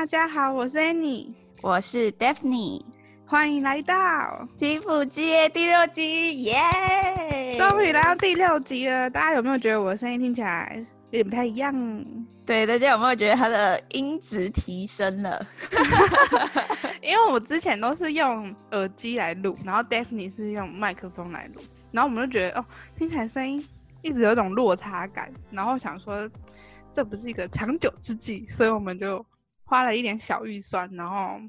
大家好，我是 Annie，我是 Daphne，欢迎来到吉普街第六集，耶！终于来到第六集了，大家有没有觉得我的声音听起来有点不太一样？对，大家有没有觉得它的音质提升了？因为我之前都是用耳机来录，然后 Daphne 是用麦克风来录，然后我们就觉得哦，听起来声音一直有一种落差感，然后想说。这不是一个长久之计，所以我们就花了一点小预算，然后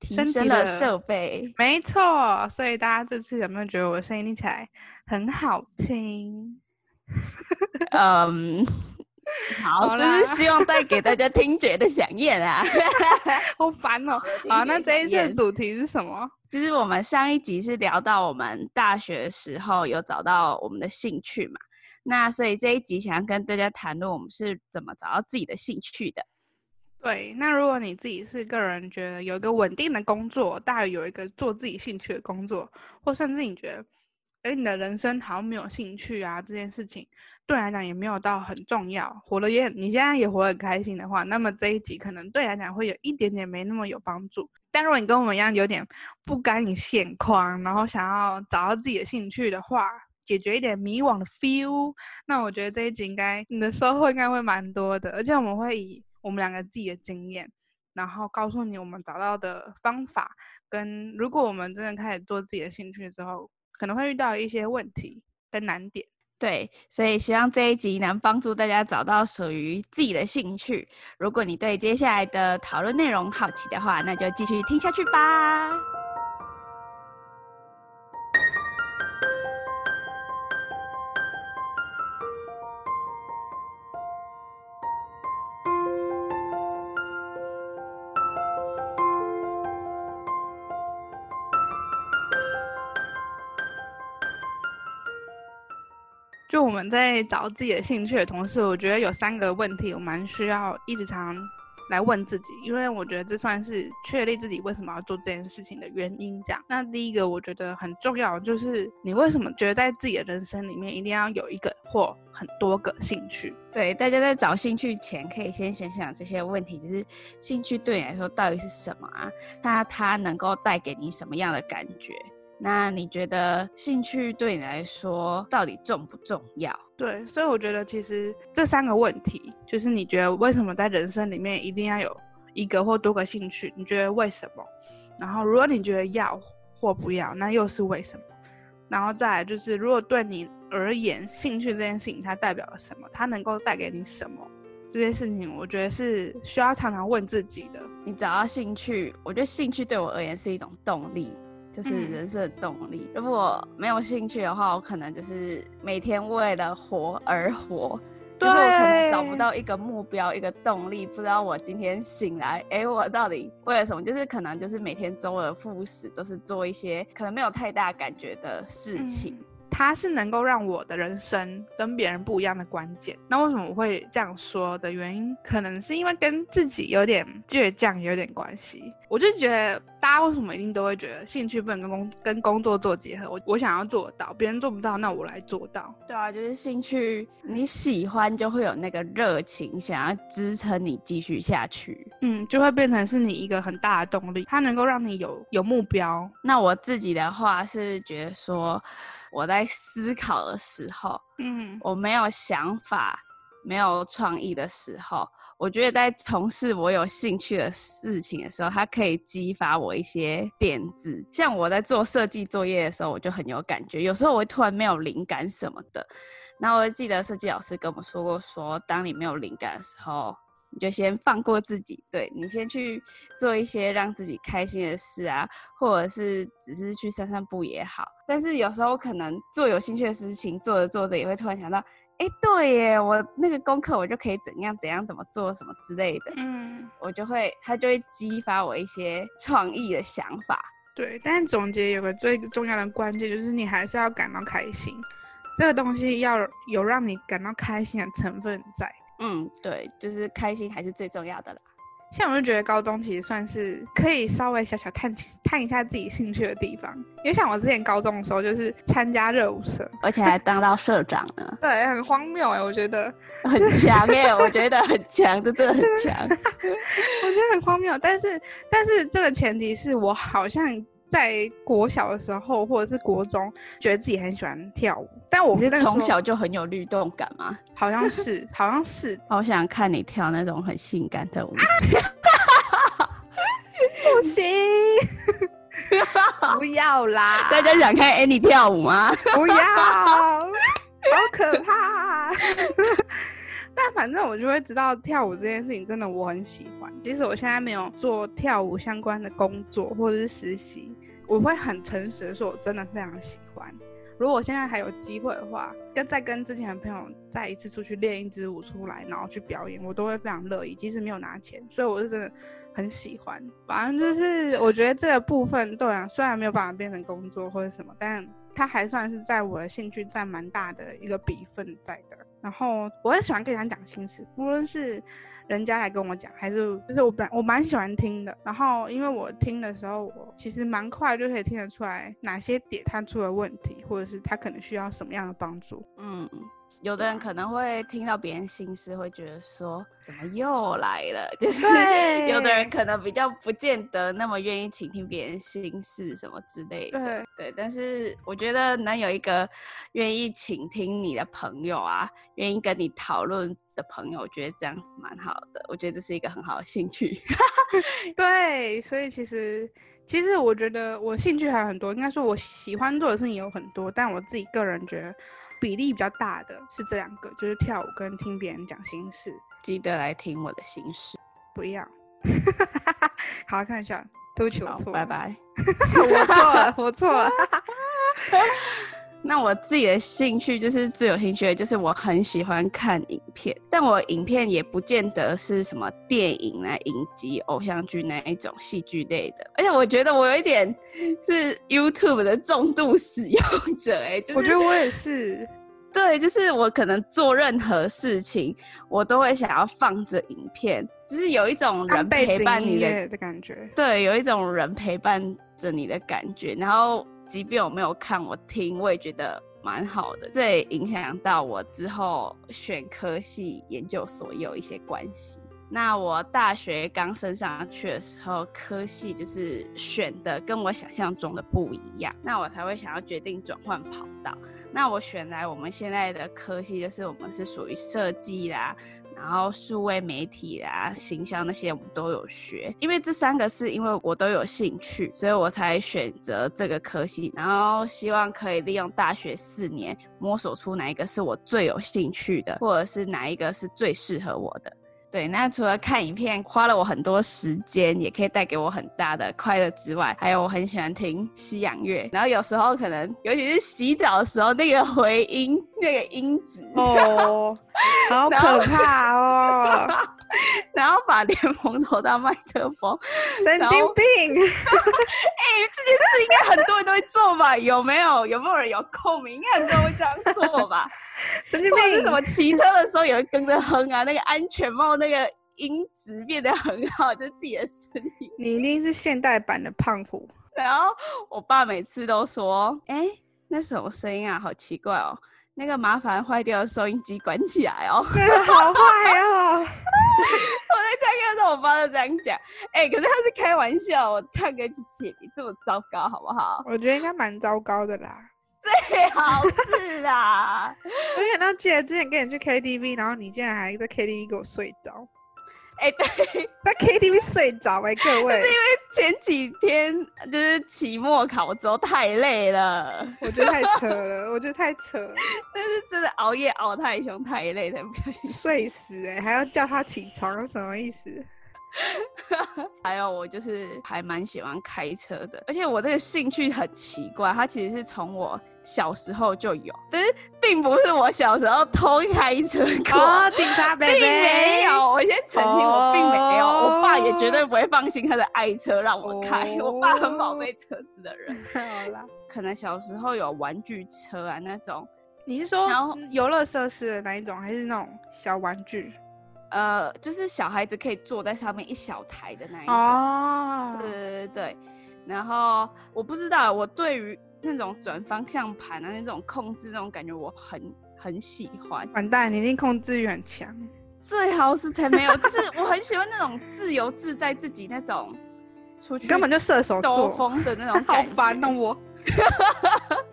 提升了设备。没错，所以大家这次有没有觉得我的声音听起来很好听？嗯，好，好就是希望带给大家听觉的响应啊！好烦哦。好，那这一次的主题是什么？其实我们上一集是聊到我们大学时候有找到我们的兴趣嘛。那所以这一集想要跟大家谈论我们是怎么找到自己的兴趣的。对，那如果你自己是个人觉得有一个稳定的工作，大于有一个做自己兴趣的工作，或甚至你觉得，哎，你的人生好像没有兴趣啊，这件事情对来讲也没有到很重要，活得也你现在也活得很开心的话，那么这一集可能对来讲会有一点点没那么有帮助。但如果你跟我们一样有点不甘于现况，然后想要找到自己的兴趣的话，解决一点迷惘的 feel，那我觉得这一集应该你的收获应该会蛮多的，而且我们会以我们两个自己的经验，然后告诉你我们找到的方法，跟如果我们真的开始做自己的兴趣之后，可能会遇到一些问题跟难点。对，所以希望这一集能帮助大家找到属于自己的兴趣。如果你对接下来的讨论内容好奇的话，那就继续听下去吧。我们在找自己的兴趣的同时，我觉得有三个问题，我蛮需要一直常来问自己，因为我觉得这算是确立自己为什么要做这件事情的原因。这样，那第一个我觉得很重要，就是你为什么觉得在自己的人生里面一定要有一个或很多个兴趣？对，大家在找兴趣前，可以先想想这些问题，就是兴趣对你来说到底是什么啊？那它能够带给你什么样的感觉？那你觉得兴趣对你来说到底重不重要？对，所以我觉得其实这三个问题，就是你觉得为什么在人生里面一定要有一个或多个兴趣？你觉得为什么？然后如果你觉得要或不要，那又是为什么？然后再来就是，如果对你而言，兴趣这件事情它代表了什么？它能够带给你什么？这件事情我觉得是需要常常问自己的。你找到兴趣，我觉得兴趣对我而言是一种动力。就是人生的动力。嗯。如果没有兴趣的话，我可能就是每天为了活而活。就是我可能找不到一个目标，一个动力，不知道我今天醒来，哎，我到底为了什么？就是可能就是每天周而复始，都是做一些可能没有太大感觉的事情。嗯它是能够让我的人生跟别人不一样的关键。那为什么我会这样说的原因，可能是因为跟自己有点倔强有点关系。我就觉得大家为什么一定都会觉得兴趣不能跟工跟工作做结合？我我想要做到，别人做不到，那我来做到。对啊，就是兴趣你喜欢就会有那个热情，想要支撑你继续下去。嗯，就会变成是你一个很大的动力，它能够让你有有目标。那我自己的话是觉得说。我在思考的时候，嗯，我没有想法、没有创意的时候，我觉得在从事我有兴趣的事情的时候，它可以激发我一些点子。像我在做设计作业的时候，我就很有感觉。有时候我会突然没有灵感什么的，然后我记得设计老师跟我们说过说，说当你没有灵感的时候。你就先放过自己，对，你先去做一些让自己开心的事啊，或者是只是去散散步也好。但是有时候可能做有兴趣的事情，做着做着也会突然想到，哎，对耶，我那个功课我就可以怎样怎样怎么做什么之类的。嗯，我就会，它就会激发我一些创意的想法。对，但是总结有个最重要的关键，就是你还是要感到开心，这个东西要有让你感到开心的成分在。嗯，对，就是开心还是最重要的啦。像我就觉得高中其实算是可以稍微小小探探一下自己兴趣的地方，因为像我之前高中的时候就是参加热舞社，而且还当到社长呢。对，很荒谬哎，我觉得 很强哎，我觉得很强，这真的很强。我觉得很荒谬，但是但是这个前提是我好像在国小的时候或者是国中，觉得自己很喜欢跳舞，但我是从小就很有律动感吗？好像是，好像是。好想看你跳那种很性感的舞。不行，不要啦！大家想看 Annie 跳舞吗？不要，好可怕。但反正我就会知道跳舞这件事情真的我很喜欢。即使我现在没有做跳舞相关的工作或者是实习，我会很诚实的说，我真的非常喜欢。如果我现在还有机会的话，跟再跟之前的朋友再一次出去练一支舞出来，然后去表演，我都会非常乐意，即使没有拿钱。所以我是真的。很喜欢，反正就是我觉得这个部分对啊，虽然没有办法变成工作或者什么，但它还算是在我的兴趣占蛮大的一个比分在的。然后我很喜欢跟人家讲心事，无论是人家来跟我讲，还是就是我本我蛮喜欢听的。然后因为我听的时候，我其实蛮快就可以听得出来哪些点他出了问题，或者是他可能需要什么样的帮助。嗯。有的人可能会听到别人心事，会觉得说怎么又来了？就是有的人可能比较不见得那么愿意倾听别人心事什么之类的。对对，但是我觉得能有一个愿意倾听你的朋友啊，愿意跟你讨论的朋友，我觉得这样子蛮好的。我觉得这是一个很好的兴趣。对，所以其实其实我觉得我兴趣还有很多，应该说我喜欢做的事情有很多，但我自己个人觉得。比例比较大的是这两个，就是跳舞跟听别人讲心事。记得来听我的心事，不要。好，看一下，对不起，我错了，拜拜。我错了，我错了。那我自己的兴趣就是最有兴趣的，就是我很喜欢看影片，但我影片也不见得是什么电影啊、影集、偶像剧那一种戏剧类的。而且我觉得我有一点是 YouTube 的重度使用者，哎，就是我觉得我也是。对，就是我可能做任何事情，我都会想要放着影片，就是有一种人陪伴你的，的感觉。对，有一种人陪伴着你的感觉，然后。即便我没有看，我听我也觉得蛮好的。这也影响到我之后选科系、研究所有一些关系。那我大学刚升上去的时候，科系就是选的跟我想象中的不一样，那我才会想要决定转换跑道。那我选来我们现在的科系，就是我们是属于设计啦。然后数位媒体啊、形象那些我们都有学，因为这三个是因为我都有兴趣，所以我才选择这个科系。然后希望可以利用大学四年摸索出哪一个是我最有兴趣的，或者是哪一个是最适合我的。对，那除了看影片花了我很多时间，也可以带给我很大的快乐之外，还有我很喜欢听西洋乐。然后有时候可能，尤其是洗澡的时候，那个回音、那个音质哦，好 可怕哦。然后把莲蓬头当麦克风，神经病！哎、欸，这件事应该很多人都会做吧？有没有？有没有人有共鸣？应该很多人会这样做吧？神经病！是什么骑车的时候也会跟着哼啊？那个安全帽那个音质变得很好，就自己的声音。你一定是现代版的胖虎。然后我爸每次都说：“哎、欸，那什么声音啊？好奇怪哦。”那个麻烦坏掉的收音机关起来哦，真的好坏哦！我在唱歌的时候，我爸就这样讲。哎、欸，可是他是开玩笑，我唱歌其实也没这么糟糕，好不好？我觉得应该蛮糟糕的啦。最好是啦。我想到记得之前跟你去 KTV，然后你竟然还在 KTV 给我睡着。哎、欸，对，在。KTV 睡着哎，各 位，是因为前几天就是期末考之后太累了，我觉得太扯了，我觉得太扯了，但是真的熬夜熬太凶太累了不小心睡死哎，还要叫他起床，什么意思？还有我就是还蛮喜欢开车的，而且我这个兴趣很奇怪，它其实是从我小时候就有，但是并不是我小时候偷开车过。哦，警察伯伯，并没有。我先澄清，我并没有。哦，我爸也绝对不会放心他的爱车让我开。哦，我爸很宝贝车子的人。好啦，可能小时候有玩具车啊那种。你是说游乐设施的那一种，还是那种小玩具？呃，就是小孩子可以坐在上面一小台的那一种。哦，对对对对。然后我不知道，我对于那种转方向盘啊，那种控制那种感觉，我很很喜欢。完蛋，你一定控制欲很强。最好是才没有，就是我很喜欢那种自由自在，自己那种出去根本就射手座风的那种。好烦哦，我。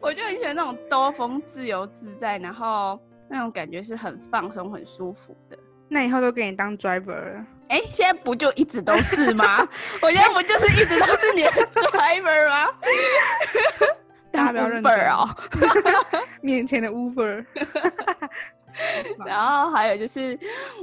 我就很喜欢那种兜风、自由自在，然后那种感觉是很放松、很舒服的。那以后都给你当 driver 了？哎、欸，现在不就一直都是吗？我现在不就是一直都是你的 driver 吗？大家不要认真哦，面前的 Uber。然后还有就是，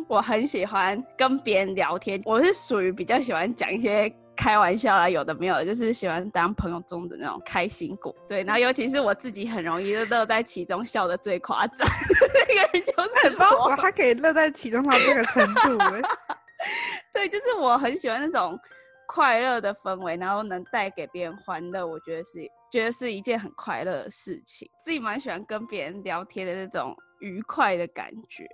我很喜欢跟别人聊天，我是属于比较喜欢讲一些。开玩笑啦，有的没有的，就是喜欢当朋友中的那种开心果。对，然后尤其是我自己很容易乐在其中，笑的最夸张。那个人就是不知道他可以乐在其中到这个程度。对，就是我很喜欢那种快乐的氛围，然后能带给别人欢乐，我觉得是觉得是一件很快乐的事情。自己蛮喜欢跟别人聊天的那种愉快的感觉。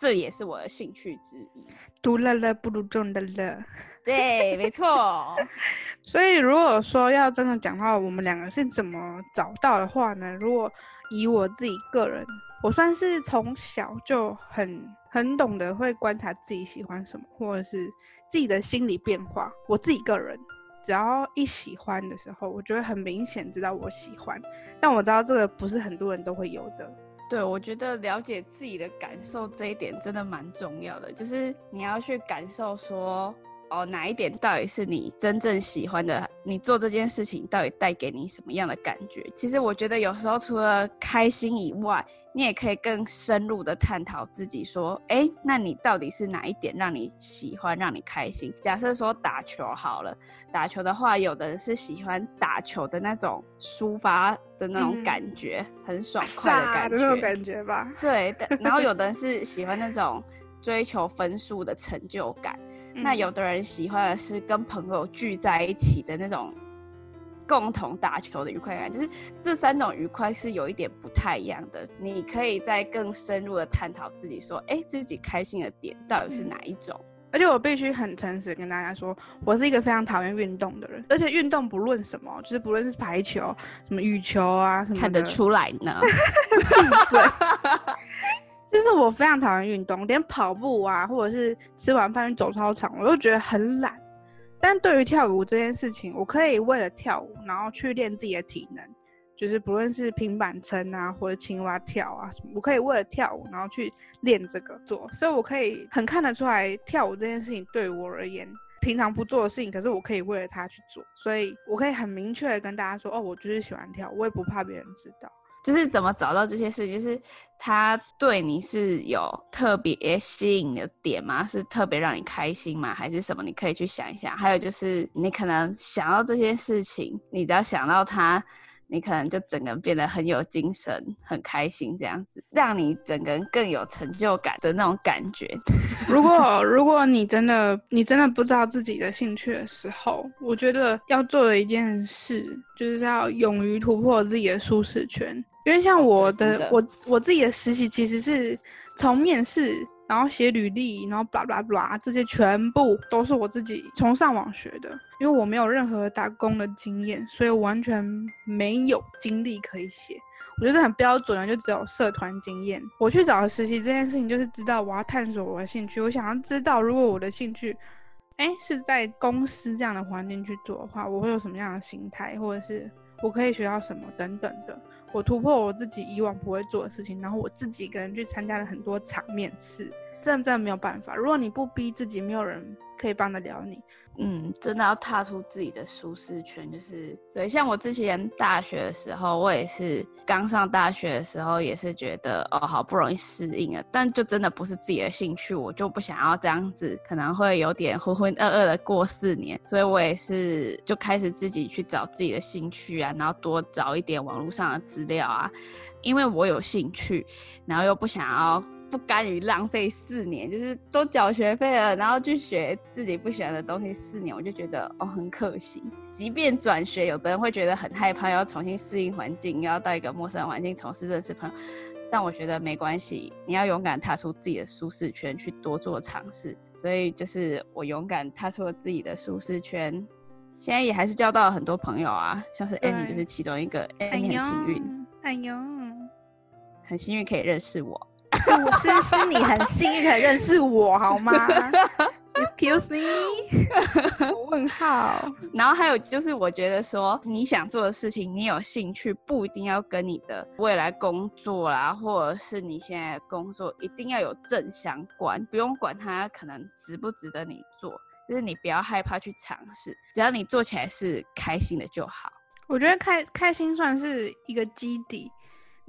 这也是我的兴趣之一。独乐乐不如众乐乐。对，没错。所以如果说要真的讲到我们两个是怎么找到的话呢？如果以我自己个人，我算是从小就很很懂得会观察自己喜欢什么，或者是自己的心理变化。我自己个人，只要一喜欢的时候，我就会很明显知道我喜欢。但我知道这个不是很多人都会有的。对，我觉得了解自己的感受这一点真的蛮重要的，就是你要去感受说，哦，哪一点到底是你真正喜欢的？你做这件事情到底带给你什么样的感觉？其实我觉得有时候除了开心以外，你也可以更深入的探讨自己，说，哎，那你到底是哪一点让你喜欢，让你开心？假设说打球好了，打球的话，有的人是喜欢打球的那种抒发的那种感觉，嗯、很爽 快的感觉，那种感觉吧。对，然后有的人 是喜欢那种追求分数的成就感。那有的人喜欢的是跟朋友聚在一起的那种共同打球的愉快感，就是这三种愉快是有一点不太一样的。你可以再更深入的探讨自己说，哎、欸，自己开心的点到底是哪一种？而且我必须很诚实跟大家说，我是一个非常讨厌运动的人，而且运动不论什么，就是不论是排球、什么羽球啊什么，看得出来呢。闭嘴。就是我非常讨厌运动，连跑步啊，或者是吃完饭去走操场，我都觉得很懒。但对于跳舞这件事情，我可以为了跳舞，然后去练自己的体能，就是不论是平板撑啊，或者青蛙跳啊什么，我可以为了跳舞，然后去练这个做。所以我可以很看得出来，跳舞这件事情对我而言，平常不做的事情，可是我可以为了它去做。所以我可以很明确的跟大家说，哦，我就是喜欢跳，我也不怕别人知道。就是怎么找到这些事，就是他对你是有特别吸引的点吗？是特别让你开心吗？还是什么？你可以去想一想。还有就是你可能想到这些事情，你只要想到他，你可能就整个变得很有精神、很开心，这样子，让你整个人更有成就感的那种感觉。如果如果你真的你真的不知道自己的兴趣的时候，我觉得要做的一件事，就是要勇于突破自己的舒适圈。因为像我的，的我我自己的实习其实是从面试，然后写履历，然后 blah blah blah 这些全部都是我自己从上网学的。因为我没有任何打工的经验，所以我完全没有经历可以写。我觉得很标准的，就只有社团经验。我去找实习这件事情，就是知道我要探索我的兴趣。我想要知道，如果我的兴趣，哎，是在公司这样的环境去做的话，我会有什么样的心态，或者是我可以学到什么等等的。我突破我自己以往不会做的事情，然后我自己一个人去参加了很多场面试，真的真的没有办法。如果你不逼自己，没有人可以帮得了你。嗯，真的要踏出自己的舒适圈，就是对。像我之前大学的时候，我也是刚上大学的时候，也是觉得哦，好不容易适应了，但就真的不是自己的兴趣，我就不想要这样子，可能会有点浑浑噩噩的过四年。所以我也是就开始自己去找自己的兴趣啊，然后多找一点网络上的资料啊，因为我有兴趣，然后又不想要。不甘于浪费四年，就是都缴学费了，然后去学自己不喜欢的东西四年，我就觉得哦很可惜。即便转学，有的人会觉得很害怕，要重新适应环境，又要到一个陌生环境，重新认识朋友。但我觉得没关系，你要勇敢踏出自己的舒适圈，去多做尝试。所以就是我勇敢踏出了自己的舒适圈，现在也还是交到了很多朋友啊，像是 Annie 就是其中一个，Annie 很幸运，哎呦，很幸运可以认识我，是我是是你很幸运可以认识我好吗？Excuse me，问号。然后还有就是，我觉得说你想做的事情，你有兴趣，不一定要跟你的未来工作啦，或者是你现在的工作一定要有正相关，不用管它可能值不值得你做，就是你不要害怕去尝试，只要你做起来是开心的就好。我觉得开开心算是一个基底，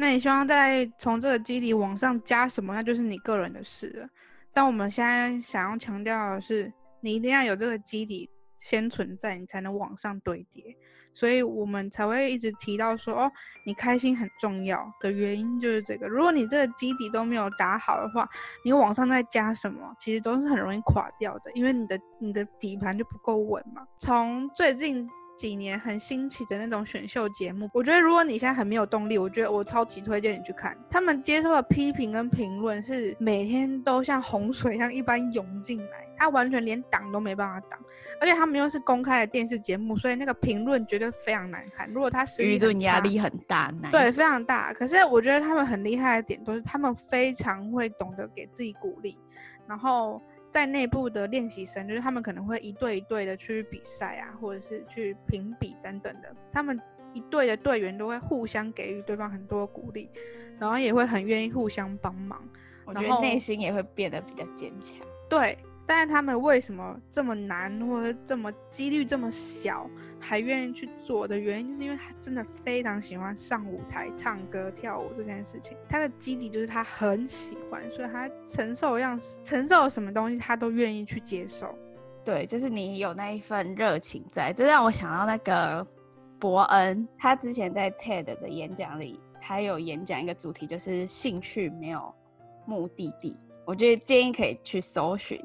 那你希望再从这个基底往上加什么，那就是你个人的事了。但我们现在想要强调的是，你一定要有这个基底先存在，你才能往上堆叠。所以我们才会一直提到说，哦，你开心很重要的原因就是这个。如果你这个基底都没有打好的话，你往上再加什么，其实都是很容易垮掉的，因为你的你的底盘就不够稳嘛。从最近。几年很兴起的那种选秀节目，我觉得如果你现在很没有动力，我觉得我超级推荐你去看。他们接受的批评跟评论是每天都像洪水一样一般涌进来，他完全连挡都没办法挡。而且他们又是公开的电视节目，所以那个评论绝对非常难看。如果他舆论压力很大，对，非常大。可是我觉得他们很厉害的点都是他们非常会懂得给自己鼓励，然后。在内部的练习生，就是他们可能会一队一队的去比赛啊，或者是去评比等等的。他们一队的队员都会互相给予对方很多鼓励，然后也会很愿意互相帮忙。我觉得内心也会变得比较坚强。对，但是他们为什么这么难，或者这么几率这么小？还愿意去做的原因，就是因为他真的非常喜欢上舞台、唱歌、跳舞这件事情。他的基底就是他很喜欢，所以他承受样承受什么东西，他都愿意去接受。对，就是你有那一份热情在，这让我想到那个伯恩，他之前在 TED 的演讲里，他有演讲一个主题，就是兴趣没有目的地。我觉得建议可以去搜寻，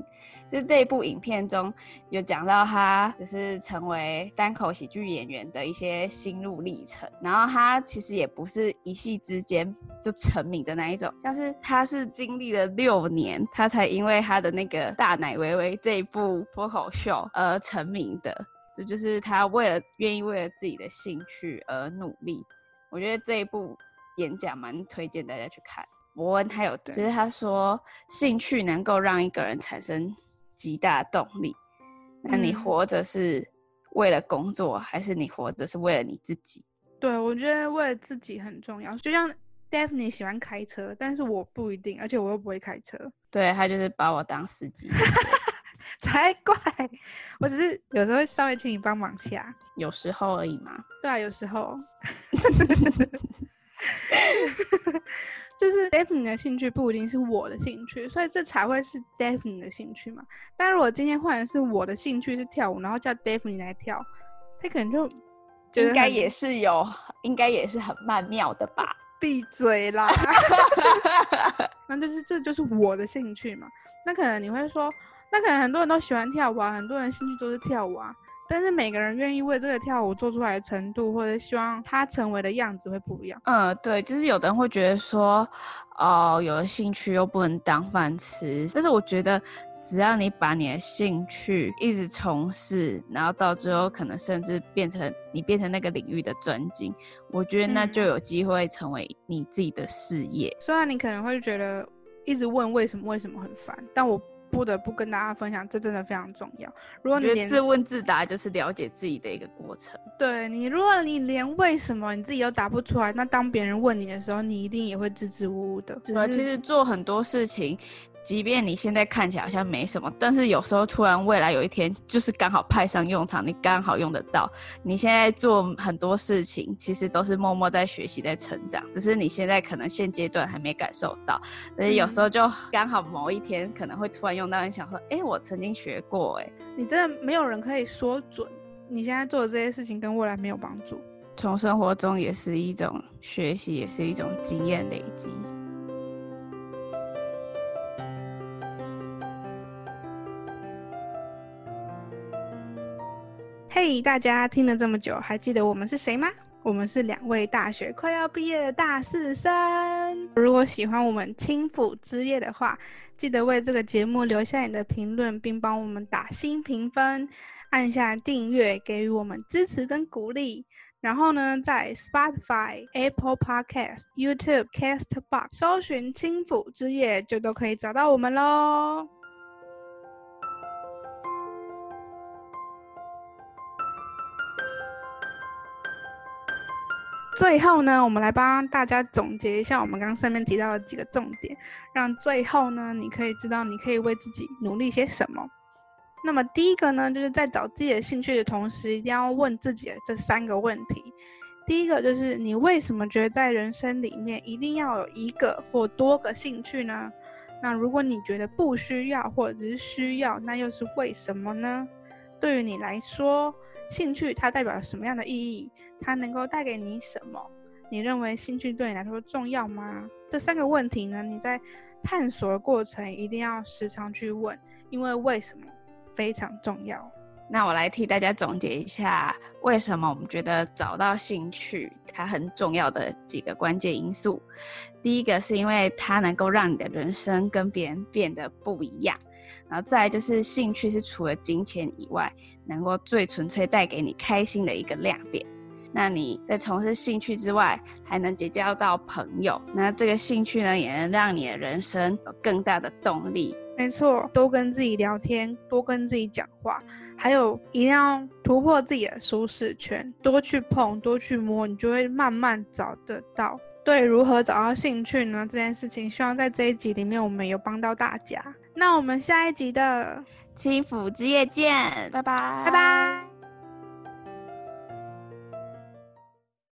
就是这一部影片中有讲到他就是成为单口喜剧演员的一些心路历程，然后他其实也不是一夕之间就成名的那一种，像是他是经历了六年，他才因为他的那个大奶薇薇这一部脱口秀而成名的，这就是他为了愿意为了自己的兴趣而努力。我觉得这一部演讲蛮推荐大家去看。伯恩他有，就是他说，兴趣能够让一个人产生极大动力。那你活着是为了工作，还是你活着是为了你自己？对，我觉得为了自己很重要。就像 Daphne 喜欢开车，但是我不一定，而且我又不会开车。对，他就是把我当司机，才怪！我只是有时候会稍微请你帮忙下，有时候而已嘛。对啊，有时候。就是 Daphne 的兴趣不一定是我的兴趣，所以这才会是 Daphne 的兴趣嘛。但如果今天换的是我的兴趣是跳舞，然后叫 Daphne 来跳，他可能就应该也是有，应该也是很曼妙的吧？闭嘴啦！那就是这就是我的兴趣嘛。那可能你会说，那可能很多人都喜欢跳舞啊，很多人兴趣都是跳舞啊。但是每个人愿意为这个跳舞做出来的程度，或者希望他成为的样子会不一样。嗯，对，就是有的人会觉得说，哦，有了兴趣又不能当饭吃。但是我觉得，只要你把你的兴趣一直从事，然后到最后可能甚至变成你变成那个领域的专精，我觉得那就有机会成为你自己的事业。嗯，虽然你可能会觉得一直问为什么为什么很烦，但我。不得不跟大家分享，这真的非常重要。如果你连自问自答就是了解自己的一个过程。对你，如果你连为什么你自己都答不出来，那当别人问你的时候，你一定也会支支吾吾的。对，其实做很多事情。即便你现在看起来好像没什么，但是有时候突然未来有一天就是刚好派上用场，你刚好用得到。你现在做很多事情，其实都是默默在学习、在成长，只是你现在可能现阶段还没感受到。所以有时候就刚好某一天可能会突然用到，你想说，哎、欸，我曾经学过，哎，你真的没有人可以说准你现在做的这些事情跟未来没有帮助。从生活中也是一种学习，也是一种经验累积。嘿，hey, 大家听了这么久，还记得我们是谁吗？我们是两位大学快要毕业的大四生。如果喜欢我们轻抚之夜的话，记得为这个节目留下你的评论，并帮我们打新评分，按下订阅，给予我们支持跟鼓励。然后呢，在 Spotify、Apple Podcast、YouTube、Castbox 搜寻“轻抚之夜”就都可以找到我们喽。最后呢，我们来帮大家总结一下我们刚刚上面提到的几个重点，让最后呢，你可以知道你可以为自己努力些什么。那么第一个呢，就是在找自己的兴趣的同时，一定要问自己这三个问题。第一个就是你为什么觉得在人生里面一定要有一个或多个兴趣呢？那如果你觉得不需要或者是需要，那又是为什么呢？对于你来说，兴趣它代表什么样的意义？它能够带给你什么？你认为兴趣对你来说重要吗？这三个问题呢，你在探索的过程一定要时常去问，因为为什么非常重要。那我来替大家总结一下，为什么我们觉得找到兴趣它很重要的几个关键因素。第一个是因为它能够让你的人生跟别人变得不一样。然后再就是兴趣是除了金钱以外，能够最纯粹带给你开心的一个亮点。那你在从事兴趣之外，还能结交到朋友，那这个兴趣呢，也能让你的人生有更大的动力。没错，多跟自己聊天，多跟自己讲话，还有一定要突破自己的舒适圈，多去碰，多去摸，你就会慢慢找得到。对，如何找到兴趣呢？这件事情，希望在这一集里面我们有帮到大家。那我们下一集的轻抚之夜见，拜拜，拜拜。